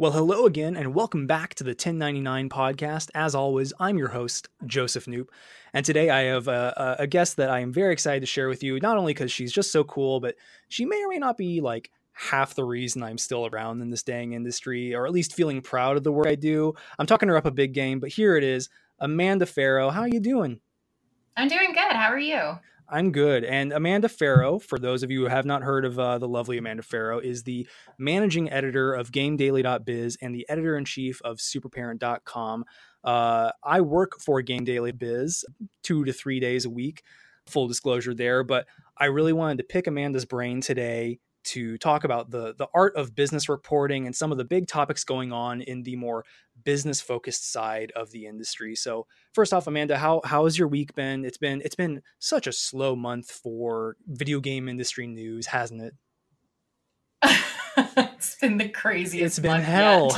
Well, hello again, and welcome back to the 1099 podcast. As always, I'm your host, Joseph Knoop. And today I have uh, a, a guest that I am very excited to share with you, not only because she's just so cool, but she may or may not be like half the reason I'm still around in this dang industry, or at least feeling proud of the work I do. I'm talking her up a big game, but here it is. Amanda Farough, how are you doing? I'm doing good. How are you? I'm good. And Amanda Farough, for those of you who have not heard of uh, the lovely Amanda Farough, is the managing editor of GameDaily.biz and the editor in chief of SuperParent.com. Uh, I work for Game Daily Biz two to three days a week, full disclosure there. But I really wanted to pick Amanda's brain today to talk about the the art of business reporting and some of the big topics going on in the more business focused side of the industry. So first off, Amanda, how how has your week been? It's been it's been such a slow month for video game industry news, hasn't it? it's been the craziest. It's been hell.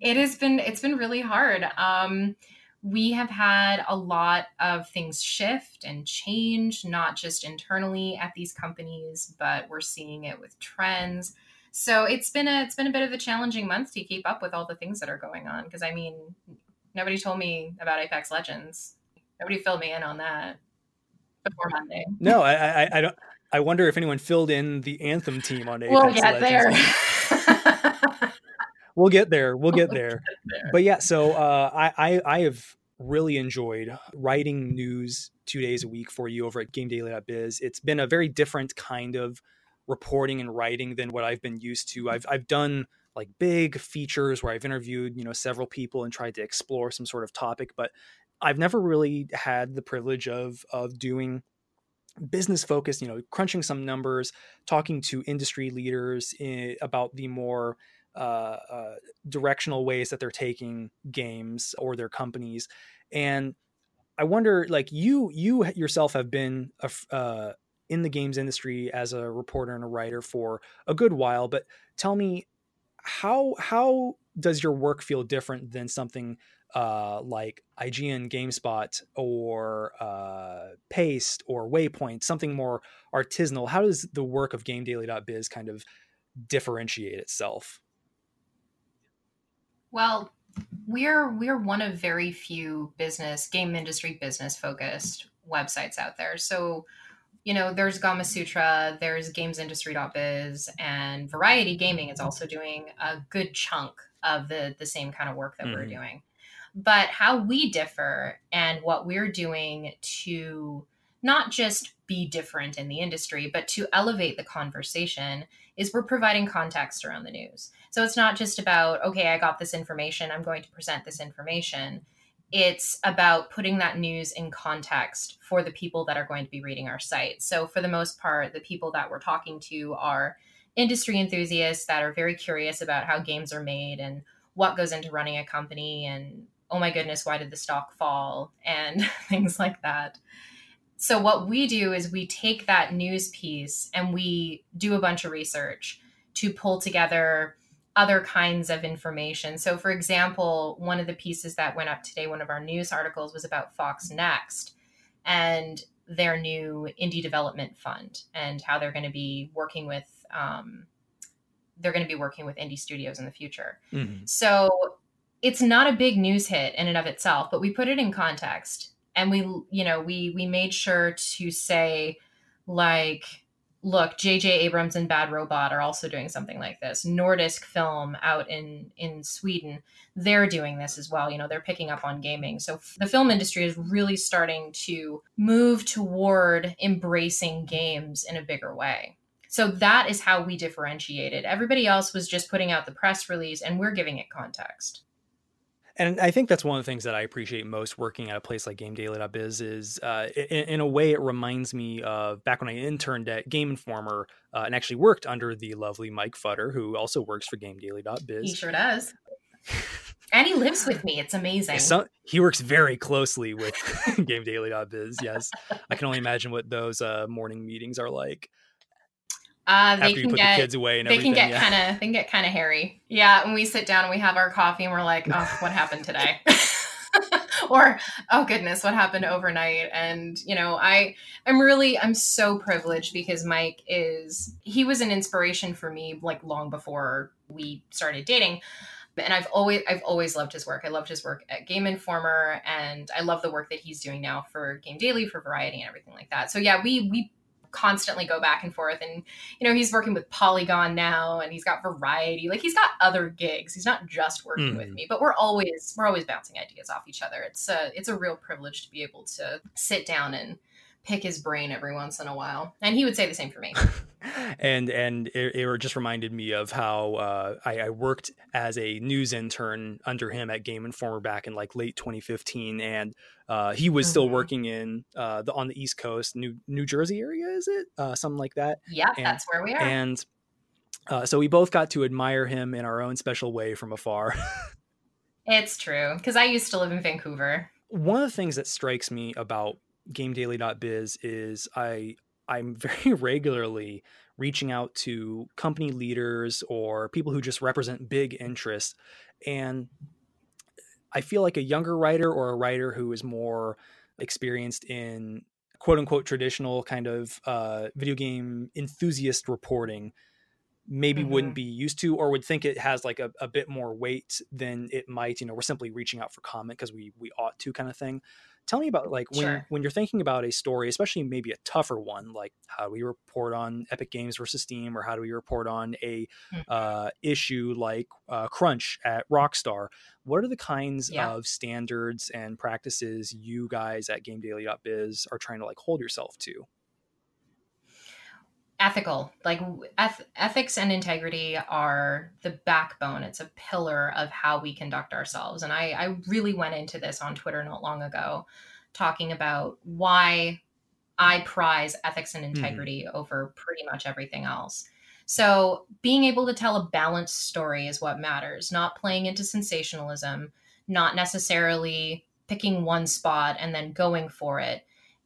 it has been it's been really hard. Um we have had a lot of things shift and change, not just internally at these companies, but we're seeing it with trends. So it's been a it's been a bit of a challenging month to keep up with all the things that are going on. Because I mean, nobody told me about Apex Legends. Nobody filled me in on that before Monday. No, I I, I don't. I wonder if anyone filled in the Anthem team on Apex we'll get Legends. There. we'll get there. We'll get there. But yeah, so uh, I, I, I have really enjoyed writing news two days a week for you over at GameDaily.biz. It's been a very different kind of reporting and writing than what I've been used to. I've I've done like big features where I've interviewed you know several people and tried to explore some sort of topic, but I've never really had the privilege of of doing business focused you know crunching some numbers talking to industry leaders in, about the more uh, uh, directional ways that they're taking games or their companies and i wonder like you you yourself have been a, uh, in the games industry as a reporter and a writer for a good while but tell me how how does your work feel different than something uh, like IGN, GameSpot, or uh, Paste, or Waypoint, something more artisanal. How does the work of GameDaily.biz kind of differentiate itself? Well, we're we're one of very few business game industry business focused websites out there. So, you know, there's Gamasutra, there's gamesindustry.biz, and Variety Gaming is also doing a good chunk of the the same kind of work that mm-hmm. we're doing. But how we differ and what we're doing to not just be different in the industry, but to elevate the conversation is we're providing context around the news. So it's not just about, okay, I got this information, I'm going to present this information. It's about putting that news in context for the people that are going to be reading our site. So, for the most part, the people that we're talking to are industry enthusiasts that are very curious about how games are made and what goes into running a company and, oh my goodness, why did the stock fall? And things like that. So, what we do is we take that news piece and we do a bunch of research to pull together other kinds of information. So, for example, one of the pieces that went up today, one of our news articles was about FoxNext and their new indie development fund and how they're going to be working with um, they're going to be working with indie studios in the future. Mm-hmm. So it's not a big news hit in and of itself, but we put it in context and we you know we we made sure to say like look, JJ Abrams and Bad Robot are also doing something like this. Nordisk Film out in in Sweden, they're doing this as well. You know, they're picking up on gaming. So the film industry is really starting to move toward embracing games in a bigger way. So that is how we differentiated. Everybody else was just putting out the press release and we're giving it context. And I think that's one of the things that I appreciate most working at a place like GameDaily.biz is, uh, in, in, a way, it reminds me of back when I interned at Game Informer uh, and actually worked under the lovely Mike Futter, who also works for GameDaily.biz. He sure does. and he lives with me. It's amazing. So, he works very closely with GameDaily.biz. Yes, I can only imagine what those uh, morning meetings are like. Uh, they can get the kids away and they can get yeah. kind of they can get kind of hairy. Yeah, when we sit down and we have our coffee and we're like, oh, what happened today? or oh goodness what happened overnight and you know i i'm really i'm so privileged because mike is he was an inspiration for me like long before we started dating and I've always I've always loved his work. I loved his work at Game Informer, and I love the work that he's doing now for Game Daily, for Variety, and everything like that. So yeah, we we constantly go back and forth. And you know he's working with polygon now and he's got variety. Like he's got other gigs. He's not just working mm. with me but we're always we're always bouncing ideas off each other. It's a it's a real privilege to be able to sit down and pick his brain every once in a while and he would say the same for me and and it, it, just reminded me of how uh, I, I, worked as a news intern under him at Game Informer back in like late 2015, and uh, he was mm-hmm. still working in uh, the on the East Coast, New New Jersey area, is it uh, something like that? Yeah, and, that's where we are. And uh, so we both got to admire him in our own special way from afar. it's true because I used to live in Vancouver. One of the things that strikes me about GameDaily.biz is I I'm very regularly reaching out to company leaders or people who just represent big interests. And I feel like a younger writer or a writer who is more experienced in quote unquote traditional kind of uh, video game enthusiast reporting maybe mm-hmm. wouldn't be used to or would think it has like a, a bit more weight than it might you know we're simply reaching out for comment because we we ought to kind of thing Tell me about like when sure. when you're thinking about a story, especially maybe a tougher one, like how do we report on Epic Games versus Steam, or how do we report on a mm-hmm. uh, issue like uh, Crunch at Rockstar? What are the kinds yeah. of standards and practices you guys at GameDaily.biz are trying to like hold yourself to? Ethical. Like eth- ethics and integrity are the backbone. It's a pillar of how we conduct ourselves. And I, I really went into this on twitter not long ago talking about why i prize ethics and mm-hmm. integrity mm-hmm. over pretty much everything else. So being able to tell a balanced story is what matters not playing into sensationalism not necessarily picking one spot and then going for it.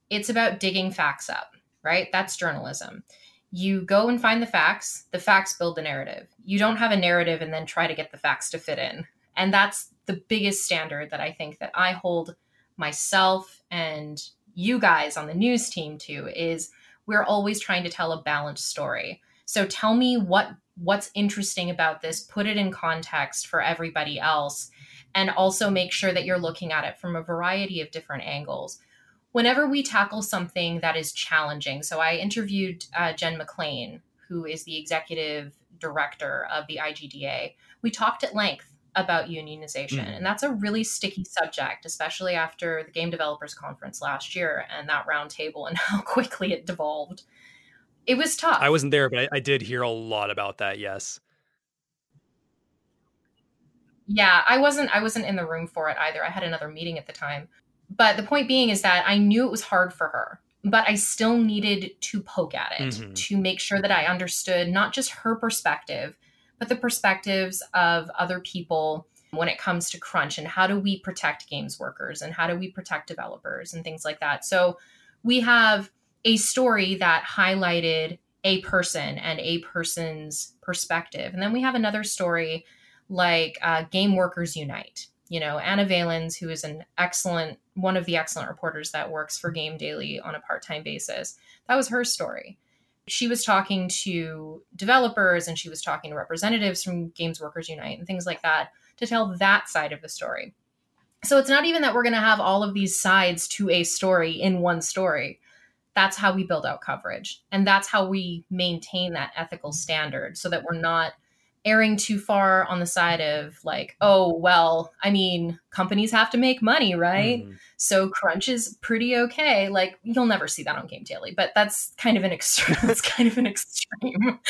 It's about digging facts up right? That's journalism you go and find the facts the facts build the narrative. You don't have a narrative and then try to get the facts to fit in. And that's the biggest standard that i think that i hold myself and you guys on the news team to is we're always trying to tell a balanced story. So tell me what what's interesting about this put it in context for everybody else and also make sure that you're looking at it from a variety of different angles whenever we tackle something that is challenging, so I interviewed uh, Jen MacLean, who is the executive director of the IGDA. We talked at length about unionization, mm. and that's a really sticky subject, especially after the Game Developers Conference last year and that roundtable and how quickly it devolved. It was tough. I wasn't there, but I, I did hear a lot about that. Yes. Yeah, I wasn't. I wasn't in the room for it either. I had another meeting at the time but the point being is that I knew it was hard for her, but I still needed to poke at it mm-hmm. to make sure that I understood not just her perspective, but the perspectives of other people when it comes to crunch and how do we protect games workers and how do we protect developers and things like that. So we have a story that highlighted a person and a person's perspective. And then we have another story like uh, Game Workers Unite, you know, Ana Valens, who is an excellent, one of the excellent reporters that works for Game Daily on a part time basis, that was her story. She was talking to developers and she was talking to representatives from Games Workers Unite and things like that to tell that side of the story. So it's not even that we're going to have all of these sides to a story in one story. That's how we build out coverage. And that's how we maintain that ethical standard so that we're not erring too far on the side of like, oh, well, I mean, companies have to make money, right? Mm. So crunch is pretty okay. Like you'll never see that on Game Daily, but that's kind of an extreme. that's kind of an extreme.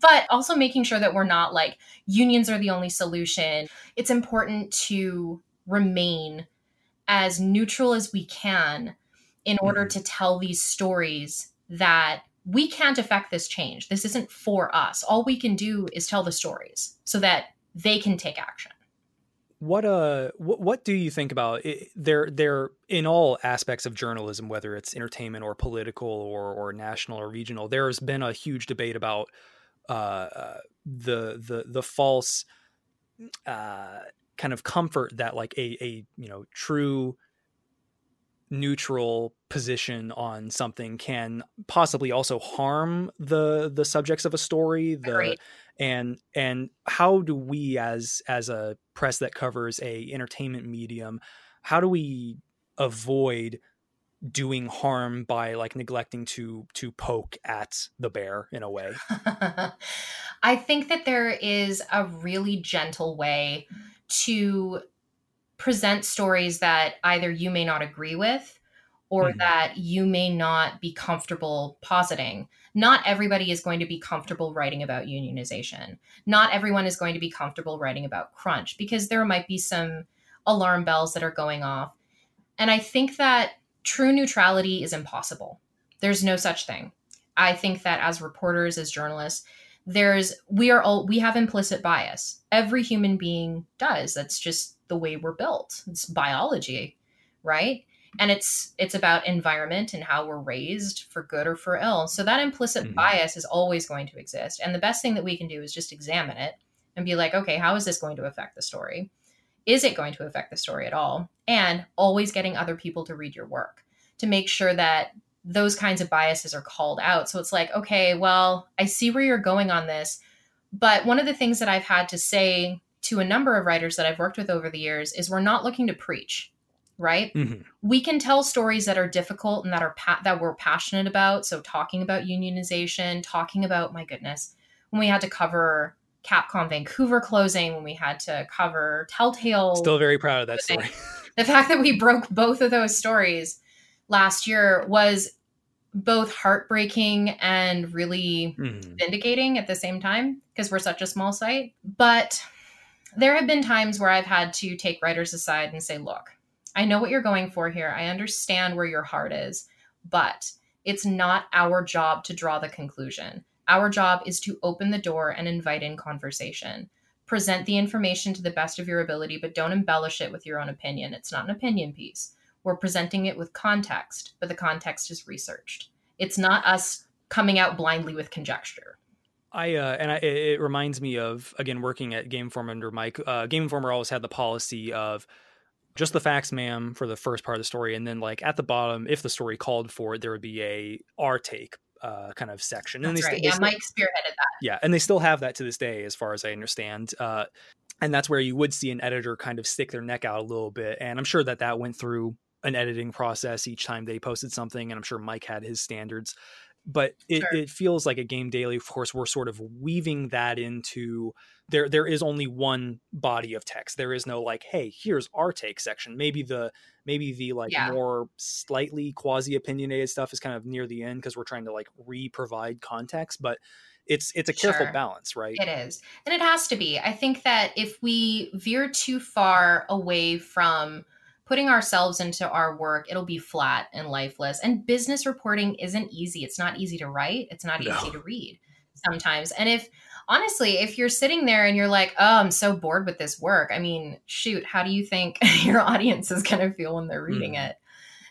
but also making sure that we're not like unions are the only solution. It's important to remain as neutral as we can in order mm. to tell these stories that we can't affect this change. This isn't for us. All we can do is tell the stories so that they can take action. What uh what, what do you think about it? There in all aspects of journalism whether it's entertainment or political or or national or regional there's been a huge debate about uh, uh the the the false uh kind of comfort that like a a you know true neutral position on something can possibly also harm the the subjects of a story the Agreed. and and how do we as as a press that covers a entertainment medium how do we avoid doing harm by like neglecting to to poke at the bear in a way i think that there is a really gentle way to present stories that either you may not agree with or mm-hmm. that you may not be comfortable positing. Not everybody is going to be comfortable writing about unionization. Not everyone is going to be comfortable writing about crunch because there might be some alarm bells that are going off. And I think that true neutrality is impossible. There's no such thing. I think that as reporters, as journalists, there's we are all we have implicit bias. Every human being does. That's just the way we're built. It's biology, right? And it's it's about environment and how we're raised for good or for ill. So that implicit mm-hmm. bias is always going to exist. And the best thing that we can do is just examine it and be like, okay, how is this going to affect the story? Is it going to affect the story at all? And always getting other people to read your work to make sure that those kinds of biases are called out. So it's like, okay, well, I see where you're going on this. But one of the things that I've had to say to a number of writers that I've worked with over the years is we're not looking to preach, right? Mm-hmm. We can tell stories that are difficult and that are pa- that we're passionate about. So talking about unionization, talking about my goodness, when we had to cover Capcom Vancouver closing, when we had to cover Telltale, still very proud of that story. the fact that we broke both of those stories last year was both heartbreaking and really mm-hmm. vindicating at the same time because we're such a small site. But there have been times where I've had to take writers aside and say, look, I know what you're going for here. I understand where your heart is, but it's not our job to draw the conclusion. Our job is to open the door and invite in conversation. Present the information to the best of your ability, but don't embellish it with your own opinion. It's not an opinion piece. We're presenting it with context, but the context is researched. It's not us coming out blindly with conjecture. I uh, and I, it reminds me of again working at Game Informer under Mike. Uh, Game Informer always had the policy of just the facts, ma'am, for the first part of the story, and then like at the bottom, if the story called for it, there would be a our take uh, kind of section. And that's they, right. They yeah, Mike spearheaded that. Yeah, and they still have that to this day, as far as I understand. Uh, and that's where you would see an editor kind of stick their neck out a little bit. And I'm sure that that went through an editing process each time they posted something, and I'm sure Mike had his standards but it, sure. it feels like a game daily of course we're sort of weaving that into there there is only one body of text there is no like hey here's our take section maybe the maybe the like yeah. more slightly quasi opinionated stuff is kind of near the end because we're trying to like re-provide context but it's it's a careful sure. balance right it is and it has to be i think that if we veer too far away from putting ourselves into our work, it'll be flat and lifeless. And business reporting isn't easy. It's not easy to write, it's not no. easy to read sometimes. And if honestly, if you're sitting there and you're like, oh, I'm so bored with this work, I mean, shoot, how do you think your audience is going to feel when they're reading mm. it?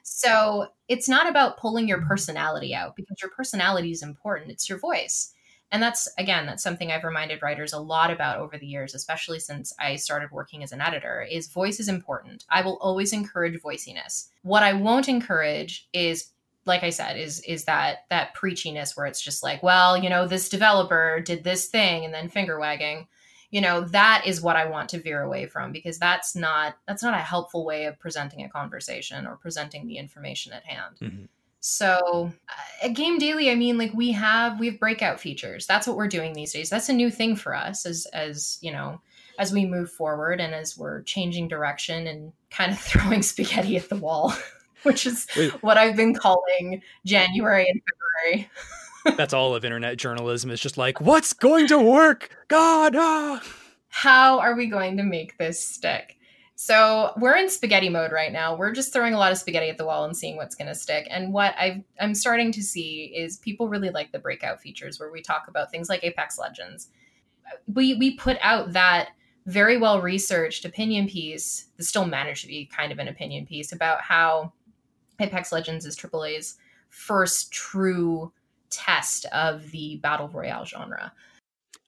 So it's not about pulling your personality out because your personality is important, it's your voice and that's again that's something i've reminded writers a lot about over the years especially since i started working as an editor is voice is important. I will always encourage voiciness. What i won't encourage is like i said is is that that preachiness where it's just like well you know this developer did this thing and then finger wagging. You know that is what i want to veer away from because that's not that's not a helpful way of presenting a conversation or presenting the information at hand. Mm-hmm. So uh, at Game Daily, I mean, like we have we have breakout features. That's what we're doing these days. That's a new thing for us as as you know as we move forward and as we're changing direction and kind of throwing spaghetti at the wall, which is Wait. what I've been calling January and February. That's all of internet journalism. Is just like, what's going to work? God, ah. How are we going to make this stick? So we're in spaghetti mode right now. We're just throwing a lot of spaghetti at the wall and seeing what's going to stick. And what i am starting to see is people really like the breakout features where we talk about things like Apex Legends. We we put out that very well researched opinion piece that still managed to be kind of an opinion piece about how Apex Legends is AAA's first true test of the battle royale genre.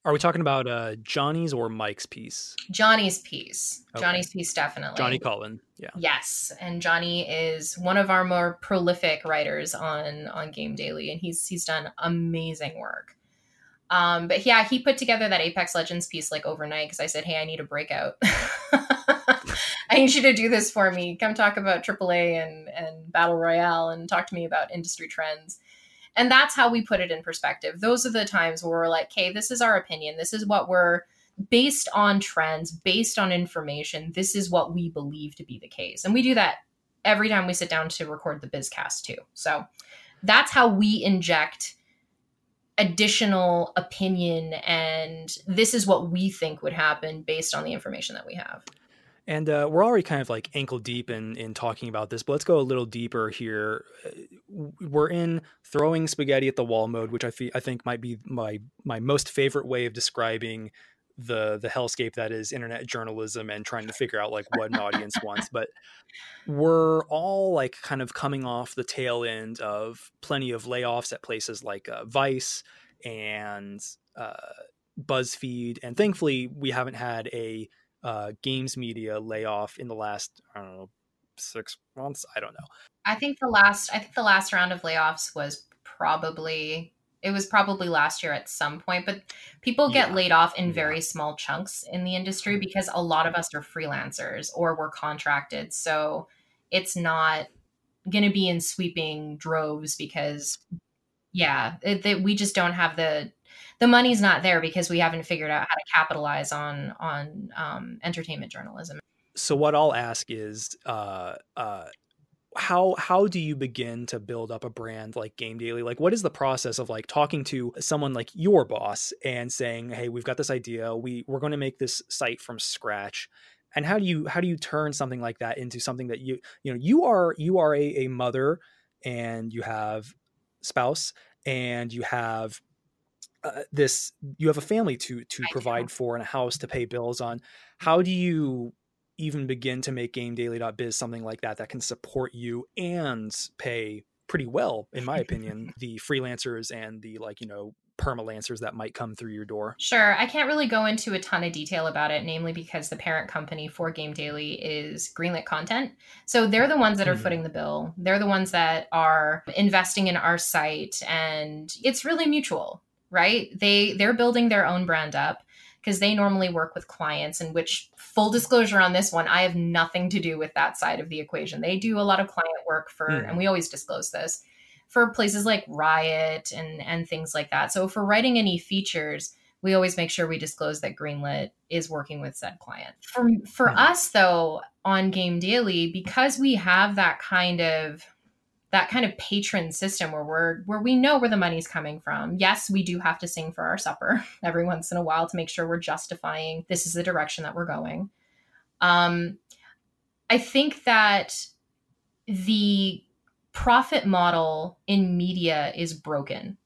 Are we talking about uh, Johnny's or Mike's piece? Johnny's piece. Okay. Johnny's piece, definitely. Johnny Cullen. Yeah. Yes, and Johnny is one of our more prolific writers on on Game Daily, and he's he's done amazing work. Um, but yeah, he put together that Apex Legends piece like overnight because I said, "Hey, I need a breakout. I need you to do this for me. Come talk about AAA and and battle royale, and talk to me about industry trends." And that's how we put it in perspective. Those are the times where we're like, "Hey, this is our opinion. This is what we're." based on trends, based on information, this is what we believe to be the case. And we do that every time we sit down to record the bizcast too. So that's how we inject additional opinion and this is what we think would happen based on the information that we have. And uh, we're already kind of like ankle deep in in talking about this, but let's go a little deeper here. We're in throwing spaghetti at the wall mode, which I, fe- I think might be my my most favorite way of describing the the hellscape that is internet journalism and trying to figure out like what an audience wants but we're all like kind of coming off the tail end of plenty of layoffs at places like uh, vice and uh, buzzfeed and thankfully we haven't had a uh, games media layoff in the last i don't know six months i don't know i think the last i think the last round of layoffs was probably it was probably last year at some point but people get yeah. laid off in very yeah. small chunks in the industry mm-hmm. because a lot of us are freelancers or we're contracted so it's not going to be in sweeping droves because yeah it, it, we just don't have the the money's not there because we haven't figured out how to capitalize on on um, entertainment journalism. So what i'll ask is uh, uh, how how do you begin to build up a brand like game daily? Like what is the process of like talking to someone like your boss and saying hey we've got this idea. We we're going to make this site from scratch. And how do you how do you turn something like that into something that you you know you are you are a, a mother and you have spouse and you have uh, this you have a family to to provide for and a house to pay bills on. How do you even begin to make gamedaily.biz something like that that can support you and pay pretty well in my opinion the freelancers and the like you know permalancers that might come through your door? Sure i can't really go into a ton of detail about it namely because the parent company for game daily is greenlit content. So they're the ones that are mm-hmm. footing the bill. They're the ones that are investing in our site and it's really mutual right they they're building their own brand up because they normally work with clients in which full disclosure on this one i have nothing to do with that side of the equation they do a lot of client work for mm. and we always disclose this for places like riot and and things like that so if we're writing any features we always make sure we disclose that greenlit is working with said client for for mm. us though on game daily because we have that kind of that kind of patron system where we're where we know where the money's coming from. Yes, we do have to sing for our supper every once in a while to make sure we're justifying this is the direction that we're going. Um, I think that the profit model in media is broken,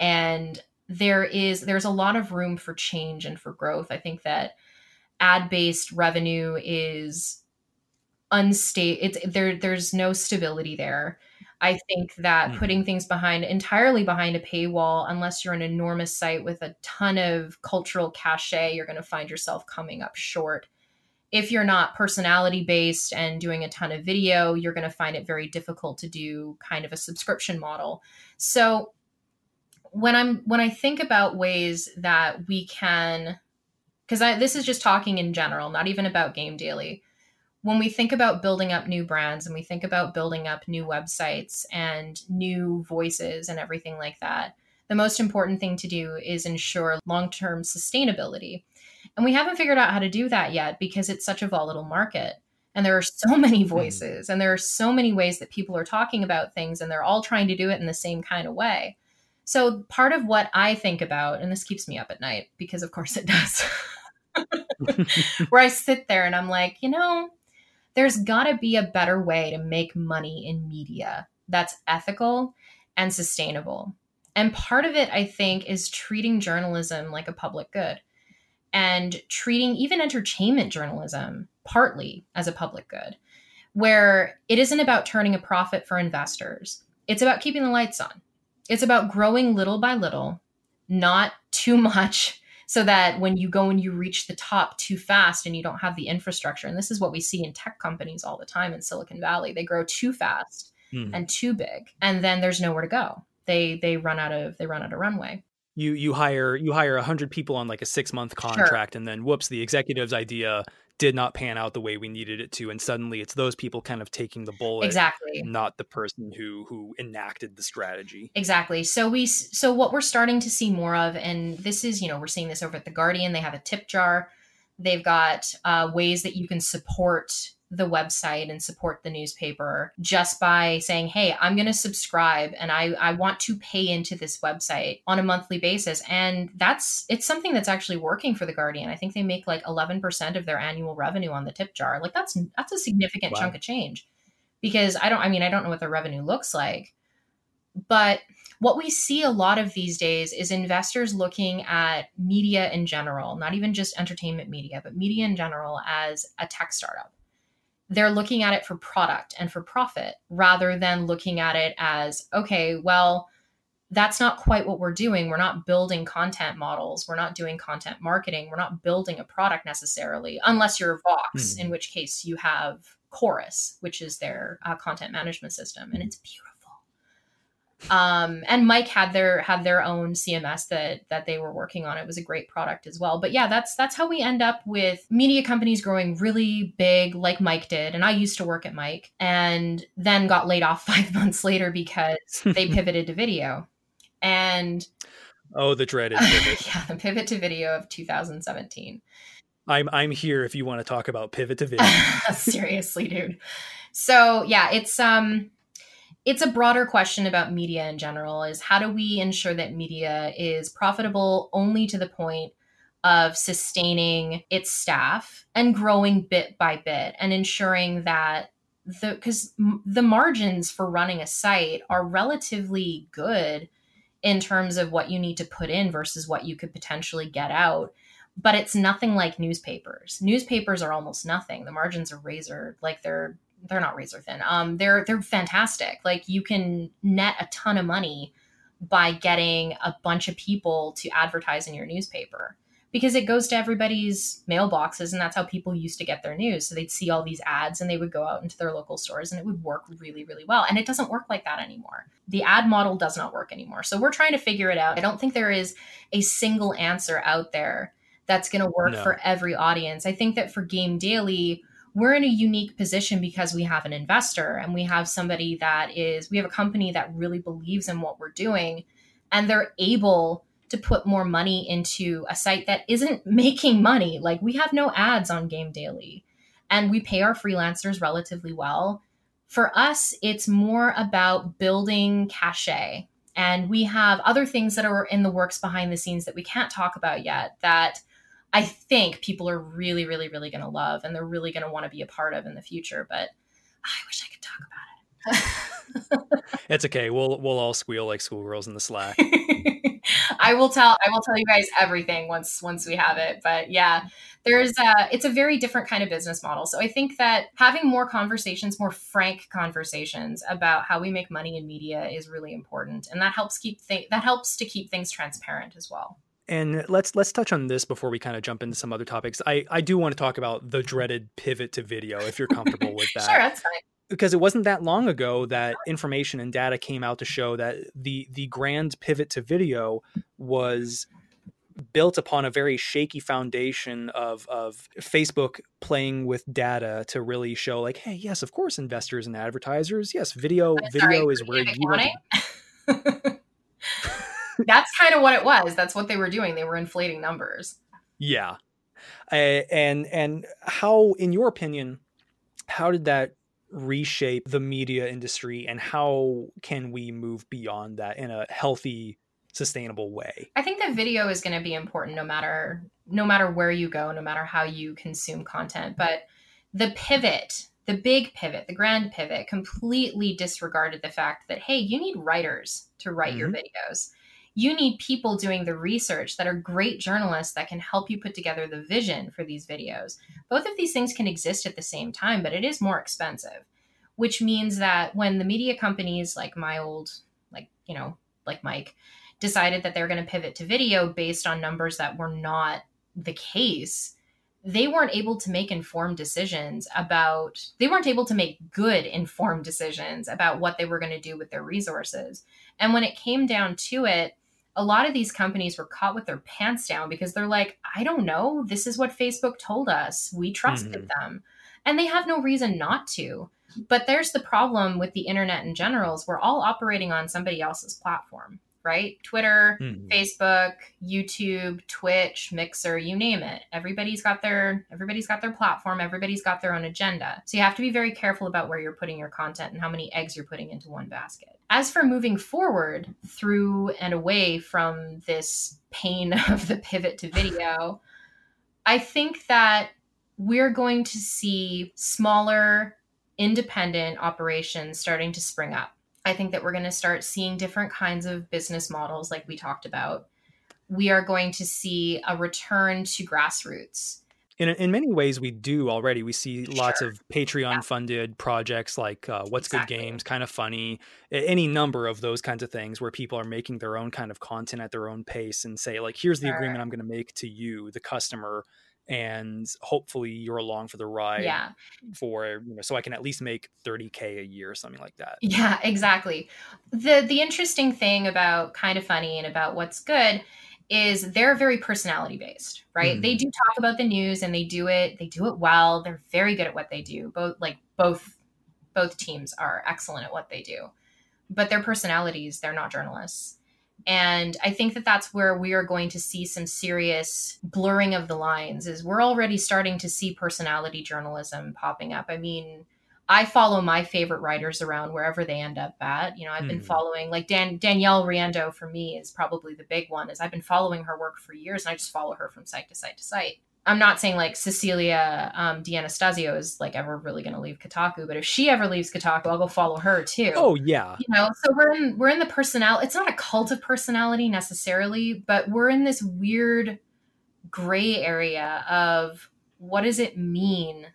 and there is there's a lot of room for change and for growth. I think that ad based revenue is unstable. There. There's no stability there I think that mm-hmm. putting things behind entirely behind a paywall, unless you're an enormous site with a ton of cultural cachet, you're going to find yourself coming up short. If you're not personality based and doing a ton of video, you're going to find it very difficult to do kind of a subscription model. So when I'm when I think about ways that we can because this is just talking in general, not even about Game Daily when we think about building up new brands and we think about building up new websites and new voices and everything like that, the most important thing to do is ensure long term sustainability. And we haven't figured out how to do that yet because it's such a volatile market. And there are so many hmm. voices and there are so many ways that people are talking about things and they're all trying to do it in the same kind of way. So, part of what I think about, and this keeps me up at night because, of course, it does, where I sit there and I'm like, you know, there's got to be a better way to make money in media that's ethical and sustainable. And part of it, I think, is treating journalism like a public good and treating even entertainment journalism partly as a public good, where it isn't about turning a profit for investors. It's about keeping the lights on. It's about growing little by little, not too much, so that when you go and you reach the top too fast and you don't have the infrastructure and this is what we see in tech companies all the time in silicon valley they grow too fast mm. and too big and then there's nowhere to go they they run out of they run out of runway you you hire you hire 100 people on like a 6 month contract sure. and then whoops the executive's idea did not pan out the way we needed it to and suddenly it's those people kind of taking the bullet exactly. not the person who who enacted the strategy. Exactly. So we so what we're starting to see more of and this is you know we're seeing this over at the guardian they have a tip jar. They've got uh, ways that you can support the website and support the newspaper just by saying, Hey, I'm going to subscribe and I, I want to pay into this website on a monthly basis. And that's, it's something that's actually working for the Guardian. I think they make like 11% of their annual revenue on the tip jar. Like that's, that's a significant wow. chunk of change because I don't, I mean, I don't know what their revenue looks like, but what we see a lot of these days is investors looking at media in general, not even just entertainment media, but media in general as a tech startup they're looking at it for product and for profit rather than looking at it as okay well that's not quite what we're doing. We're not building content models. We're not doing content marketing. We're not building a product necessarily unless you're vox mm-hmm. in which case you have chorus which is their uh, content management system. And it's beautiful um, and Mic had their had their own cms that that they were working on. It was a great product as well. But yeah that's that's how we end up with media companies growing really big like Mic did. And i used to work at Mic and then got laid off five months later because they pivoted to video. And oh the dreaded pivot. Yeah the pivot to video of 2017 i'm i'm here if you want to talk about pivot to video. Seriously dude. So yeah it's um it's a broader question about media in general is how do we ensure that media is profitable only to the point of sustaining its staff and growing bit by bit and ensuring that the because the margins for running a site are relatively good in terms of what you need to put in versus what you could potentially get out but it's nothing like newspapers. Newspapers are almost nothing. The margins are razor like they're they're not razor thin. Um, they're they're fantastic. Like you can net a ton of money by getting a bunch of people to advertise in your newspaper because it goes to everybody's mailboxes and that's how people used to get their news so they'd see all these ads and they would go out into their local stores and it would work really really well and it doesn't work like that anymore the ad model does not work anymore so we're trying to figure it out i don't think there is a single answer out there that's going to work no. for every audience i think that for game daily we're in a unique position because we have an investor and we have somebody that is we have a company that really believes in what we're doing and they're able to put more money into a site that isn't making money. Like we have no ads on game daily and we pay our freelancers relatively well. For us it's more about building cachet and we have other things that are in the works behind the scenes that we can't talk about yet that I think people are really, really, really going to love and they're really going to want to be a part of in the future. But I wish I could talk about it. it's okay. We'll we'll all squeal like schoolgirls in the Slack. I will tell I will tell you guys everything once once we have it. But yeah, there's a it's a very different kind of business model. So I think that having more conversations, more frank conversations about how we make money in media is really important, and that helps keep th- that helps to keep things transparent as well. And let's let's touch on this before we kind of jump into some other topics. I I do want to talk about the dreaded pivot to video if you're comfortable with that. sure, that's fine. Because it wasn't that long ago that information and data came out to show that the the grand pivot to video was built upon a very shaky foundation of of Facebook playing with data to really show like, hey, yes, of course, investors and advertisers, yes, video I'm video sorry, is where you want that's kind of what it was. That's what they were doing. They were inflating numbers. Yeah. Uh, and and how in your opinion how did that reshape the media industry and how can we move beyond that in a healthy sustainable way i think that video is going to be important no matter no matter where you go no matter how you consume content but the pivot the big pivot the grand pivot completely disregarded the fact that hey you need writers to write mm-hmm. your videos you need people doing the research that are great journalists that can help you put together the vision for these videos. Both of these things can exist at the same time, but it is more expensive, which means that when the media companies like my old, like, you know, like Mic, decided that they're going to pivot to video based on numbers that were not the case, they weren't able to make informed decisions about they weren't able to make good informed decisions about what they were going to do with their resources. And when it came down to it, a lot of these companies were caught with their pants down because they're like, I don't know, this is what Facebook told us. We trusted mm-hmm. them. And they have no reason not to. But there's the problem with the internet in general is we're all operating on somebody else's platform right? Twitter, mm-hmm. Facebook, YouTube, Twitch, Mixer, you name it. Everybody's got their everybody's got their platform, everybody's got their own agenda. So you have to be very careful about where you're putting your content and how many eggs you're putting into one basket. As for moving forward through and away from this pain of the pivot to video, I think that we're going to see smaller independent operations starting to spring up I think that we're going to start seeing different kinds of business models, like we talked about. We are going to see a return to grassroots. In, in many ways, we do already. We see lots of Patreon yeah. funded projects like uh, What's exactly. Good Games, Kind of Funny, any number of those kinds of things where people are making their own kind of content at their own pace and say, like, here's the sure. agreement I'm going to make to you, the customer and hopefully you're along for the ride yeah. for you know so i can at least make 30k a year or something like that. Yeah exactly. The the interesting thing about kind of funny and about what's good is they're very personality based right mm. they do talk about the news and they do it they do it well. They're very good at what they do. Both like both both teams are excellent at what they do but their personalities they're not journalists and I think that that's where we are going to see some serious blurring of the lines is we're already starting to see personality journalism popping up. I mean, I follow my favorite writers around wherever they end up at. You know, I've been hmm. following like Dan Danielle Riendeau for me is probably the big one. Is I've been following her work for years, and I just follow her from site to site to site. I'm not saying like Cecilia um, D'Anastasio is like ever really going to leave Kotaku, but if she ever leaves Kotaku, I'll go follow her too. Oh yeah, you know. So we're in we're in the personality. It's not a cult of personality necessarily, but we're in this weird gray area of what does it mean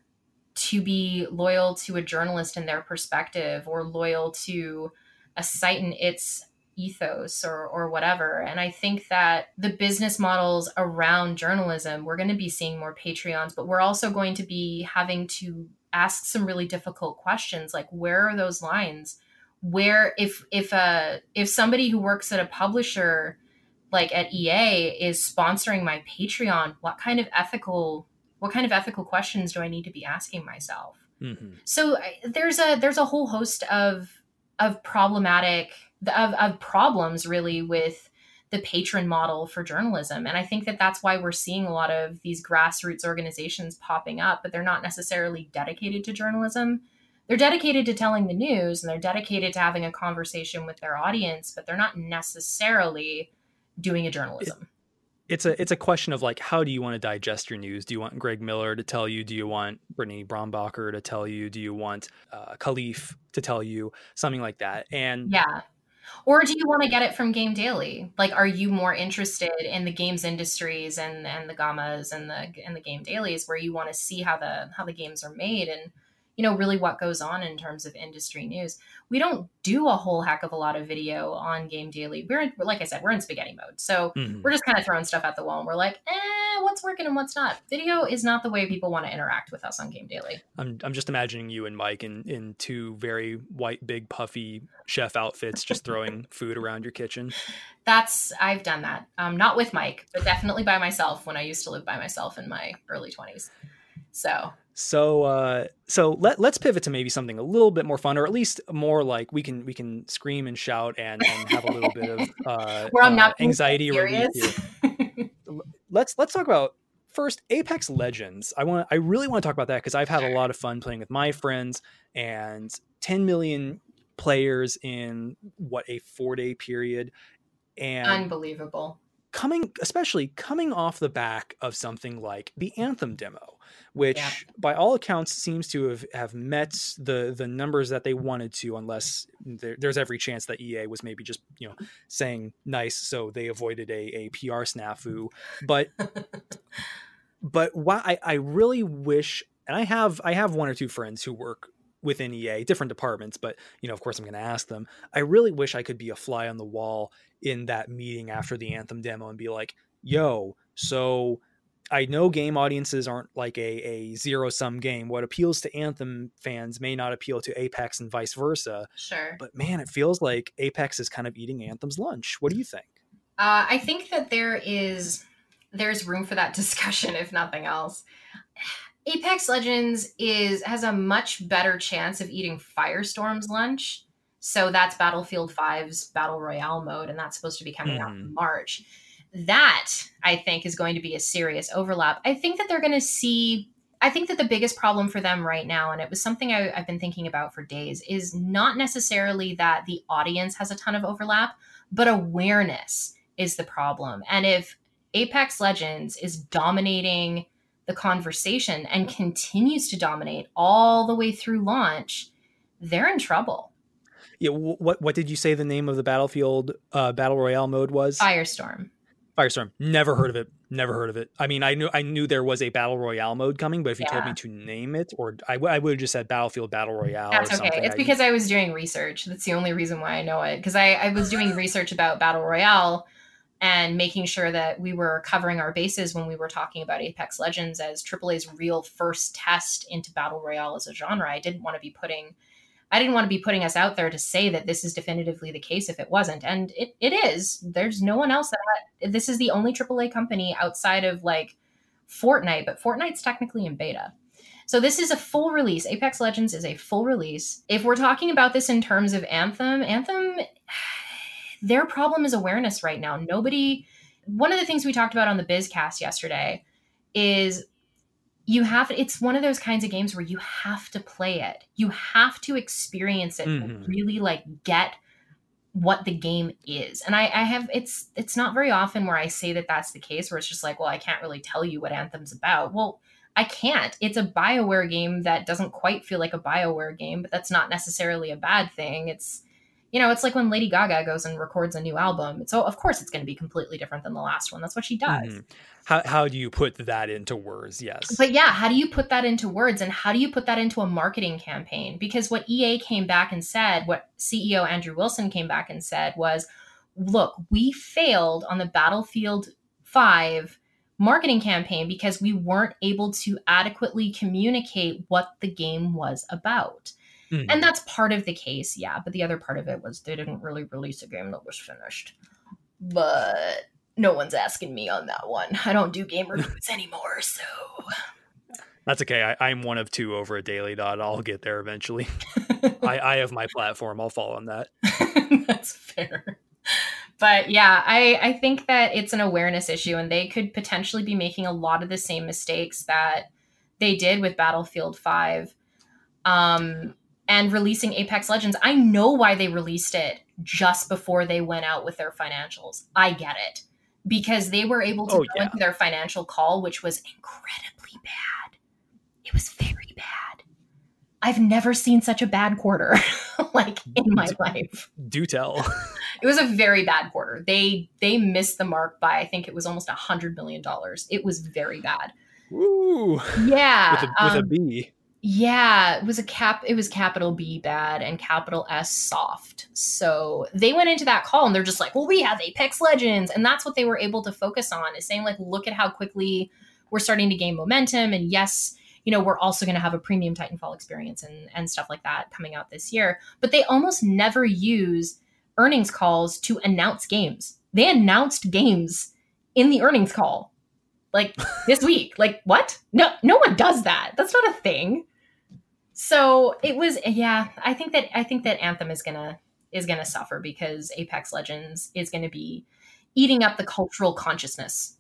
to be loyal to a journalist and their perspective, or loyal to a site and its ethos or or whatever. And i think that the business models around journalism we're going to be seeing more patreons but we're also going to be having to ask some really difficult questions like where are those lines? Where if if a uh, if somebody who works at a publisher like at EA is sponsoring my Patreon what kind of ethical what kind of ethical questions do I need to be asking myself? Mm-hmm. so there's a there's a whole host of of problematic of, of problems really with the patron model for journalism. And I think that that's why we're seeing a lot of these grassroots organizations popping up, but they're not necessarily dedicated to journalism. They're dedicated to telling the news and they're dedicated to having a conversation with their audience, but they're not necessarily doing a journalism it's a it's a question of like how do you want to digest your news? Do you want Greg Miller to tell you? Do you want Brittany Brombacher to tell you? Do you want uh, Kahlief to tell you something like that? And yeah, or do you want to get it from Game Daily? Like, are you more interested in the games industries and and the gammas and the and the game dailies where you want to see how the how the games are made and you know really what goes on in terms of industry news? we don't do a whole heck of a lot of video on Game Daily. We're in, like I said, we're in spaghetti mode. So mm-hmm. we're just kind of throwing stuff at the wall and we're like, eh, what's working and what's not. Video is not the way people want to interact with us on Game Daily. I'm, I'm just imagining you and Mike in, in two very white, big, puffy chef outfits, just throwing food around your kitchen. That's, I've done that. Um, not with Mike, but definitely by myself when I used to live by myself in my early 20s. So so uh, so let let's pivot to maybe something a little bit more fun, or at least more like we can we can scream and shout and, and have a little bit of uh, where I'm not uh, anxiety let's let's talk about first Apex Legends. I want I really want to talk about that because I've had a lot of fun playing with my friends and 10 million players in what a four day period. And unbelievable coming especially coming off the back of something like the anthem demo which yeah. by all accounts seems to have, have met the the numbers that they wanted to unless there, there's every chance that ea was maybe just you know saying nice so they avoided a, a pr snafu but but why I, I really wish and i have i have one or two friends who work within EA, different departments, but you know, of course, I'm going to ask them. I really wish I could be a fly on the wall in that meeting after the Anthem demo and be like, "Yo, so I know game audiences aren't like a, a zero sum game. What appeals to Anthem fans may not appeal to Apex and vice versa. Sure. But man, it feels like Apex is kind of eating Anthem's lunch. What do you think? Uh, I think that there is there's room for that discussion, if nothing else. Apex Legends is has a much better chance of eating Firestorm's lunch. So that's Battlefield 5's Battle Royale mode, and that's supposed to be coming mm. out in hmm. March that I think is going to be a serious overlap. I think that they're going to see. I think that the biggest problem for them right now, and it was something I, I've been thinking about for days, is not necessarily that the audience has a ton of overlap, but awareness is the problem. And if Apex Legends is dominating the conversation and continues to dominate all the way through launch, they're in trouble. Yeah, what what did you say the name of the Battlefield uh, Battle Royale mode was? Firestorm. Firestorm. Never heard of it. Never heard of it. I mean, I knew I knew there was a battle royale mode coming, but if you yeah. told me to name it, or I, w- I would have just said Battlefield Battle Royale. That's okay. It's because I was doing research. That's the only reason why I know it. Because I, I was doing research about Battle Royale and making sure that we were covering our bases when we were talking about Apex Legends as AAA's real first test into Battle Royale as a genre. I didn't want to be putting I didn't want to be putting us out there to say that this is definitively the case if it wasn't. And it, it is. There's no one else that this is the only AAA company outside of like Fortnite, but Fortnite's technically in beta. So this is a full release. Apex Legends is a full release. If we're talking about this in terms of Anthem, Anthem their problem is awareness right now. Nobody one of the things we talked about on the Bizcast yesterday is you have it's one of those kinds of games where you have to play it. You have to experience it mm-hmm. really like get what the game is. And I, I have it's it's not very often where i say that that's the case where it's just like well i can't really tell you what anthem's about. Well i can't. It's a bioware game that doesn't quite feel like a bioware game but that's not necessarily a bad thing. It's you know, it's like when Lady Gaga goes and records a new album. So of course it's going to be completely different than the last one. That's what she does. Mm-hmm. How how do you put that into words? Yes. But yeah, how do you put that into words and how do you put that into a marketing campaign? Because what EA came back and said, what CEO Andrew Wilson came back and said was, "Look, we failed on the Battlefield 5 marketing campaign because we weren't able to adequately communicate what the game was about." Mm-hmm. And that's part of the case, yeah. But the other part of it was they didn't really release a game that was finished. But no one's asking me on that one. I don't do game reviews anymore, so that's okay. I, am one of two over at Daily Dot. I'll get there eventually. I, I have my platform. I'll fall on that. that's fair. But yeah, I, I think that it's an awareness issue, and they could potentially be making a lot of the same mistakes that they did with Battlefield 5. Um, and releasing Apex Legends, I know why they released it just before they went out with their financials. I get it. Because they were able to oh, go yeah. into their financial call, which was incredibly bad. It was very bad. I've never seen such a bad quarter like in my do, life. Do tell. it was a very bad quarter. They they missed the mark by I think it was almost a hundred million dollars. It was very bad. Ooh. Yeah. With a, with um, a B. Yeah, it was a cap it was capital B bad and capital S soft. So they went into that call and they're just like, "Well, we have Apex Legends." And that's what they were able to focus on is saying like, "Look at how quickly we're starting to gain momentum and yes, you know, we're also going to have a premium Titanfall experience and and stuff like that coming out this year." But they almost never use earnings calls to announce games. They announced games in the earnings call like this week. Like what? No, no one does that. That's not a thing so it was yeah i think that i think that anthem is gonna is gonna suffer because apex legends is gonna be eating up the cultural consciousness.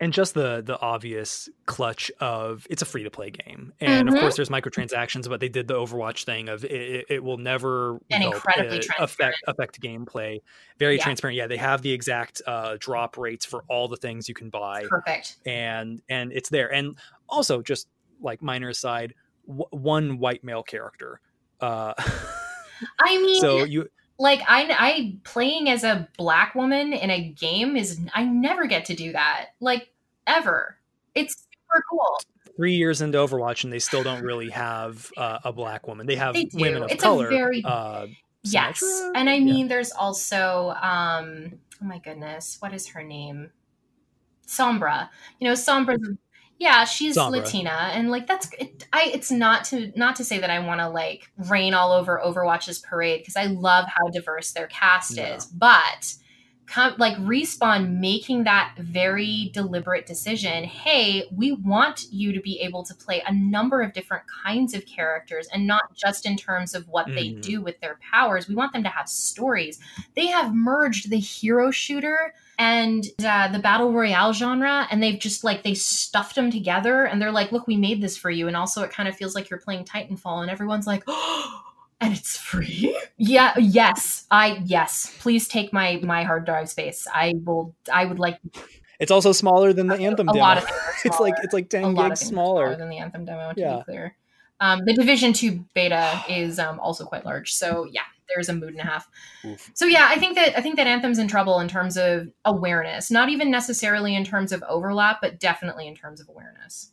And just the the obvious clutch of it's a free to play game. And mm-hmm. of course there's microtransactions but they did the overwatch thing of it, it will never and incredibly uh, affect affect gameplay. Very yeah. transparent. Yeah they have the exact uh, drop rates for all the things you can buy. Perfect. And and it's there. And also just like minor aside w- one white male character. Uh, I mean, so you like I I playing as a black woman in a game is I never get to do that like ever. It's super cool. three years into Overwatch and they still don't really have uh, a black woman. They have They women of It's color. a very uh, yes, and I Yeah. mean, there's also um, oh my goodness, what is her name? Sombra. You know, Sombra's yeah, she's Sombra. Latina, and like that's it, I. It's not to not to say that I want to like rain all over Overwatch's parade because I love how diverse their cast Yeah. is, but come like respawn making that very deliberate decision hey we want you to be able to play a number of different kinds of characters and not just in terms of what they Mhm. do with their powers we want them to have stories they have merged the hero shooter and uh, the battle royale genre and they've just like they stuffed them together and they're like look we made this for you. And also it kind of feels like you're playing titanfall and everyone's like oh and it's free? Yeah yes. I yes. Please take my my hard drive space. I will i would like It's also smaller than the Anthem a demo. lot of it's like it's like a ten lot of gigs things smaller. than the anthem demo to Yeah. be clear. Um, the division 2 beta is um, also quite large. So yeah there's a mood and a half Oof. so yeah i think that i think that anthem's in trouble in terms of awareness not even necessarily in terms of overlap but definitely in terms of awareness